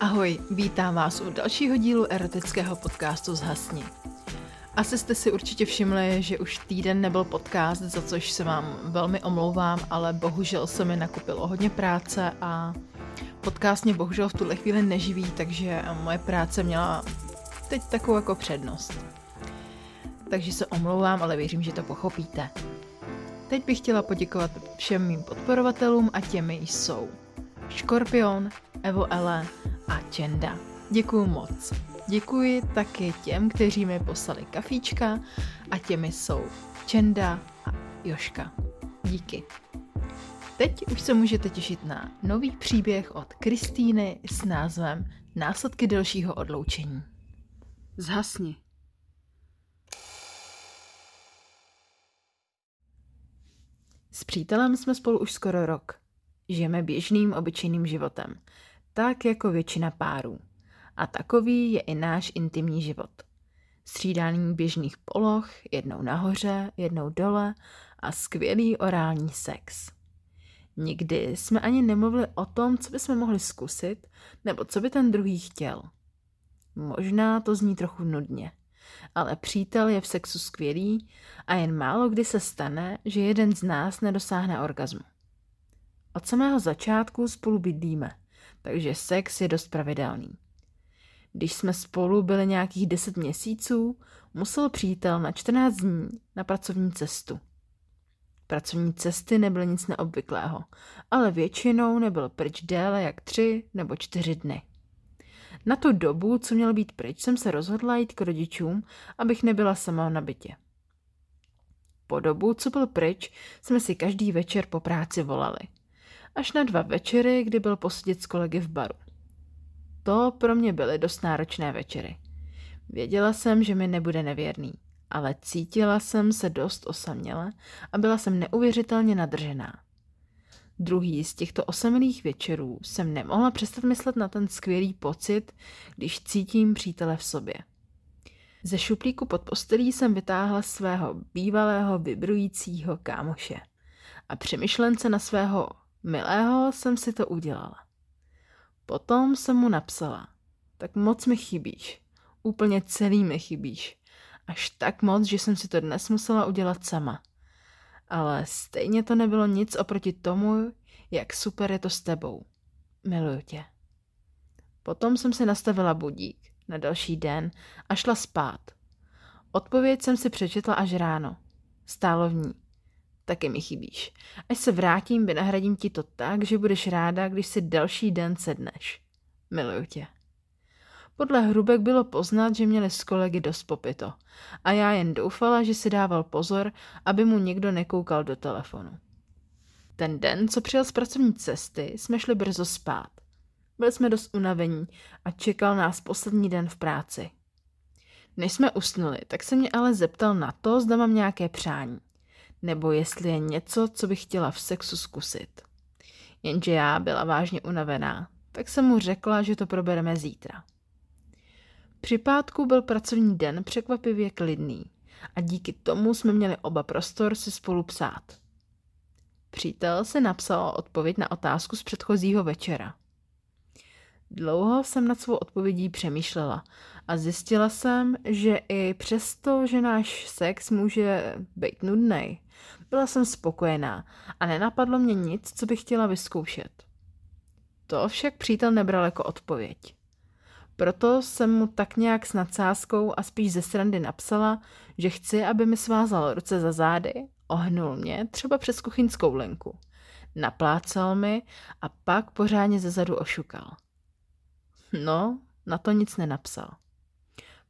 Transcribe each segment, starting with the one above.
Ahoj, vítám vás u dalšího dílu erotického podcastu Zhasni. Asi jste si určitě všimli, že už týden nebyl podcast, za což se vám velmi omlouvám, ale bohužel se mi nakupilo hodně práce a podcast mě bohužel v tuhle chvíli neživí, takže moje práce měla teď takovou jako přednost. Takže se omlouvám, ale věřím, že to pochopíte. Teď bych chtěla poděkovat všem mým podporovatelům a těmi jsou Škorpion, Evo Ele a Čenda. Děkuju moc. Děkuji taky těm, kteří mi poslali kafíčka a těmi jsou Čenda a Joška. Díky. Teď už se můžete těšit na nový příběh od Kristýny s názvem Následky delšího odloučení. Zhasni. S přítelem jsme spolu už skoro rok. Žijeme běžným, obyčejným životem, tak jako většina párů. A takový je i náš intimní život. Střídání běžných poloh, jednou nahoře, jednou dole a skvělý orální sex. Nikdy jsme ani nemluvili o tom, co bychom mohli zkusit, nebo co by ten druhý chtěl. Možná to zní trochu nudně, ale přítel je v sexu skvělý a jen málo kdy se stane, že jeden z nás nedosáhne orgazmu. Od samého začátku spolu bydlíme, takže sex je dost pravidelný. Když jsme spolu byli nějakých 10 měsíců, musel přítel na 14 dní na pracovní cestu. Pracovní cesty nebyly nic neobvyklého, ale většinou nebyl pryč déle jak tři nebo čtyři dny. Na tu dobu, co měl být pryč, jsem se rozhodla jít k rodičům, abych nebyla sama na bytě. Po dobu, co byl pryč, jsme si každý večer po práci volali. Až na dva večery, kdy byl posedět s kolegy v baru. To pro mě byly dost náročné večery. Věděla jsem, že mi nebude nevěrný, ale cítila jsem se dost osaměle a byla jsem neuvěřitelně nadržená. Druhý z těchto osamělých večerů jsem nemohla přestat myslet na ten skvělý pocit, když cítím přítele v sobě. Ze šuplíku pod postelí jsem vytáhla svého bývalého vibrujícího kámoše a při myšlence na svého milého jsem si to udělala. Potom jsem mu napsala, tak moc mi chybíš, úplně celý mi chybíš, až tak moc, že jsem si to dnes musela udělat sama – ale stejně to nebylo nic oproti tomu, jak super je to s tebou. Miluju tě. Potom jsem si nastavila budík na další den a šla spát. Odpověď jsem si přečetla až ráno. Stálo v ní. Taky mi chybíš. Až se vrátím, vynahradím ti to tak, že budeš ráda, když si další den sedneš. Miluju tě. Podle hrubek bylo poznat, že měli s kolegy dost popito. A já jen doufala, že si dával pozor, aby mu někdo nekoukal do telefonu. Ten den, co přijel z pracovní cesty, jsme šli brzo spát. Byli jsme dost unavení a čekal nás poslední den v práci. Než jsme usnuli, tak se mě ale zeptal na to, zda mám nějaké přání. Nebo jestli je něco, co bych chtěla v sexu zkusit. Jenže já byla vážně unavená, tak jsem mu řekla, že to probereme zítra. Při pátku byl pracovní den překvapivě klidný a díky tomu jsme měli oba prostor si spolu psát. Přítel se napsal odpověď na otázku z předchozího večera. Dlouho jsem nad svou odpovědí přemýšlela a zjistila jsem, že i přesto, že náš sex může být nudný, byla jsem spokojená a nenapadlo mě nic, co bych chtěla vyzkoušet. To však přítel nebral jako odpověď. Proto jsem mu tak nějak s nadsázkou a spíš ze srandy napsala, že chci, aby mi svázal ruce za zády, ohnul mě třeba přes kuchyňskou linku, naplácal mi a pak pořádně ze zadu ošukal. No, na to nic nenapsal.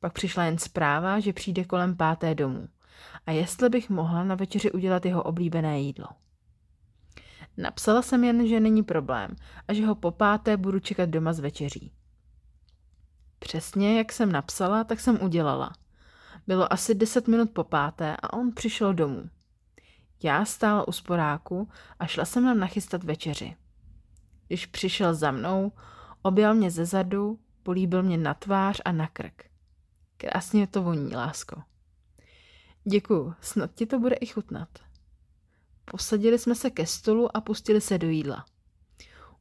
Pak přišla jen zpráva, že přijde kolem páté domů a jestli bych mohla na večeři udělat jeho oblíbené jídlo. Napsala jsem jen, že není problém a že ho po páté budu čekat doma z večeří. Přesně jak jsem napsala, tak jsem udělala. Bylo asi deset minut po páté a on přišel domů. Já stála u sporáku a šla jsem nám nachystat večeři. Když přišel za mnou, objal mě ze zadu, políbil mě na tvář a na krk. Krásně to voní, lásko. Děkuju, snad ti to bude i chutnat. Posadili jsme se ke stolu a pustili se do jídla.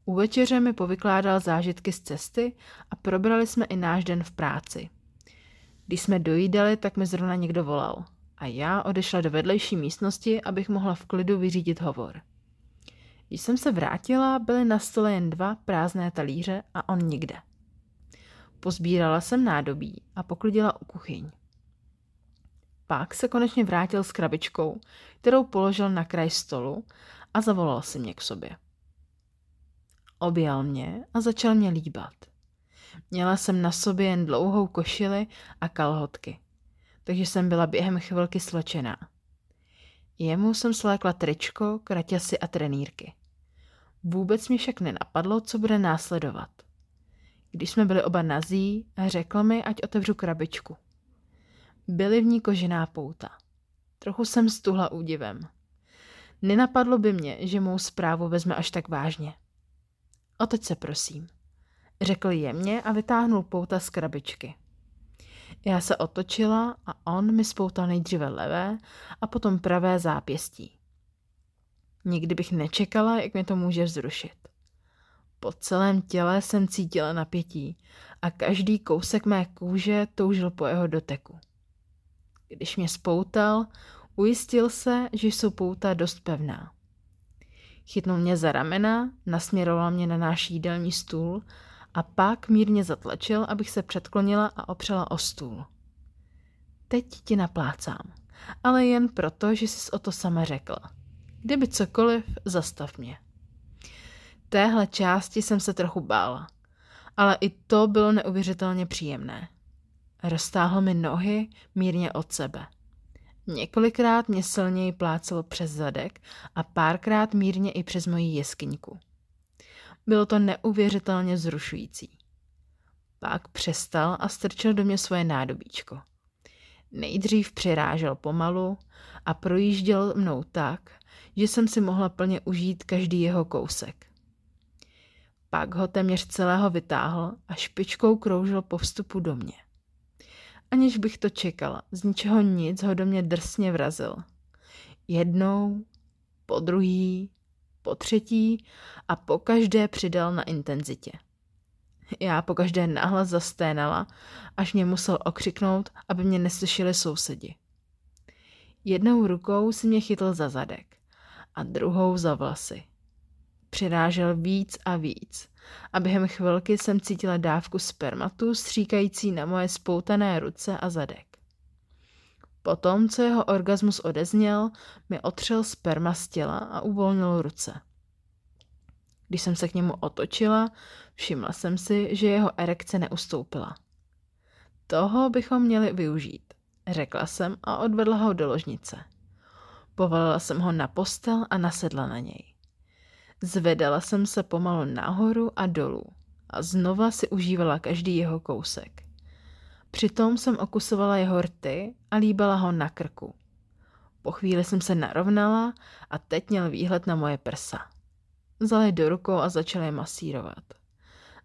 U večeře mi povykládal zážitky z cesty a probrali jsme i náš den v práci. Když jsme dojídali, tak mi zrovna někdo volal a já odešla do vedlejší místnosti, abych mohla v klidu vyřídit hovor. Když jsem se vrátila, byly na stole jen dva prázdné talíře a on nikde. Pozbírala jsem nádobí a poklidila u kuchyň. Pak se konečně vrátil s krabičkou, kterou položil na kraj stolu a zavolal si mě k sobě. Objal mě a začal mě líbat. Měla jsem na sobě jen dlouhou košili a kalhotky, takže jsem byla během chvilky slečená. Jemu jsem slékla tričko, kraťasy a trenýrky. Vůbec mi však nenapadlo, co bude následovat. Když jsme byli oba nazí, řekl mi, ať otevřu krabičku. Byly v ní kožená pouta. Trochu jsem stuhla údivem. Nenapadlo by mě, že mou zprávu vezme až tak vážně. Otoď se, prosím, řekl jemně a vytáhnul pouta z krabičky. Já se otočila a on mi spoutal nejdříve levé a potom pravé zápěstí. Nikdy bych nečekala, jak mě to může vzrušit. Po celém těle jsem cítila napětí a každý kousek mé kůže toužil po jeho doteku. Když mě spoutal, ujistil se, že jsou pouta dost pevná. Chytnul mě za ramena, nasměroval mě na náš jídelní stůl a pak mírně zatlačil, abych se předklonila a opřela o stůl. Teď ti naplácám, ale jen proto, že jsi o to sama řekla. Kdyby cokoliv, zastav mě. Téhle části jsem se trochu bála, ale i to bylo neuvěřitelně příjemné. Roztáhl mi nohy mírně od sebe. Několikrát mě silněji plácelo přes zadek a párkrát mírně i přes moji jeskyňku. Bylo to neuvěřitelně zrušující. Pak přestal a strčil do mě svoje nádobíčko. Nejdřív přirážel pomalu a projížděl mnou tak, že jsem si mohla plně užít každý jeho kousek. Pak ho téměř celého vytáhl a špičkou kroužil po vstupu do mě. Aniž bych to čekala, z ničeho nic ho do mě drsně vrazil. Jednou, po druhý, po třetí a po každé přidal na intenzitě. Já po každé nahlas zasténala, až mě musel okřiknout, aby mě neslyšeli sousedi. Jednou rukou si mě chytl za zadek a druhou za vlasy. Přirážel víc a víc a během chvilky jsem cítila dávku spermatu stříkající na moje spoutané ruce a zadek. Potom, co jeho orgasmus odezněl, mi otřel sperma z těla a uvolnil ruce. Když jsem se k němu otočila, všimla jsem si, že jeho erekce neustoupila. Toho bychom měli využít, řekla jsem a odvedla ho do ložnice. Povalila jsem ho na postel a nasedla na něj. Zvedala jsem se pomalu nahoru a dolů a znova si užívala každý jeho kousek. Přitom jsem okusovala jeho rty a líbala ho na krku. Po chvíli jsem se narovnala a teď měl výhled na moje prsa. Vzal je do rukou a začal je masírovat.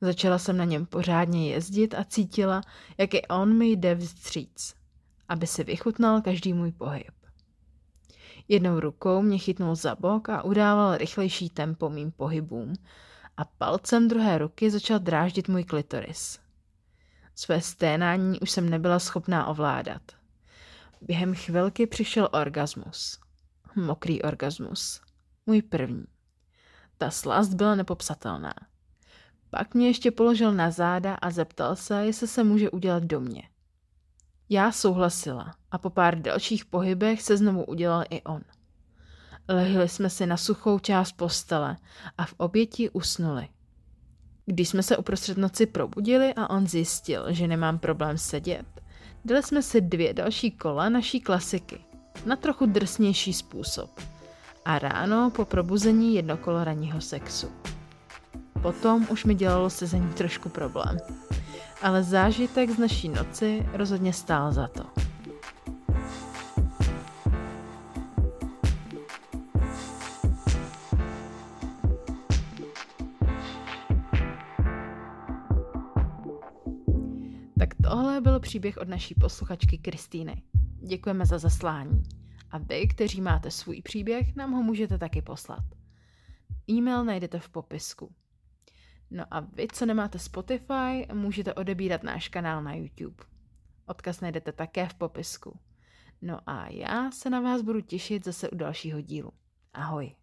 Začala jsem na něm pořádně jezdit a cítila, jak i on mi jde vstříc, aby si vychutnal každý můj pohyb. Jednou rukou mě chytnul za bok a udával rychlejší tempo mým pohybům a palcem druhé ruky začal dráždit můj klitoris. Své sténání už jsem nebyla schopná ovládat. Během chvilky přišel orgasmus. Mokrý orgasmus. Můj první. Ta slast byla nepopsatelná. Pak mě ještě položil na záda a zeptal se, jestli se může udělat do mě. Já souhlasila a po pár dalších pohybech se znovu udělal i on. Lehli jsme si na suchou část postele a v oběti usnuli. Když jsme se uprostřed noci probudili a on zjistil, že nemám problém sedět, dali jsme si dvě další kola naší klasiky, na trochu drsnější způsob. A ráno po probuzení jedno kolo ranního sexu. Potom už mi dělalo sezení trošku problém ale zážitek z naší noci rozhodně stál za to. Tak tohle byl příběh od naší posluchačky Kristýny. Děkujeme za zaslání. A vy, kteří máte svůj příběh, nám ho můžete taky poslat. E-mail najdete v popisku. No a vy, co nemáte Spotify, můžete odebírat náš kanál na YouTube. Odkaz najdete také v popisku. No a já se na vás budu těšit zase u dalšího dílu. Ahoj.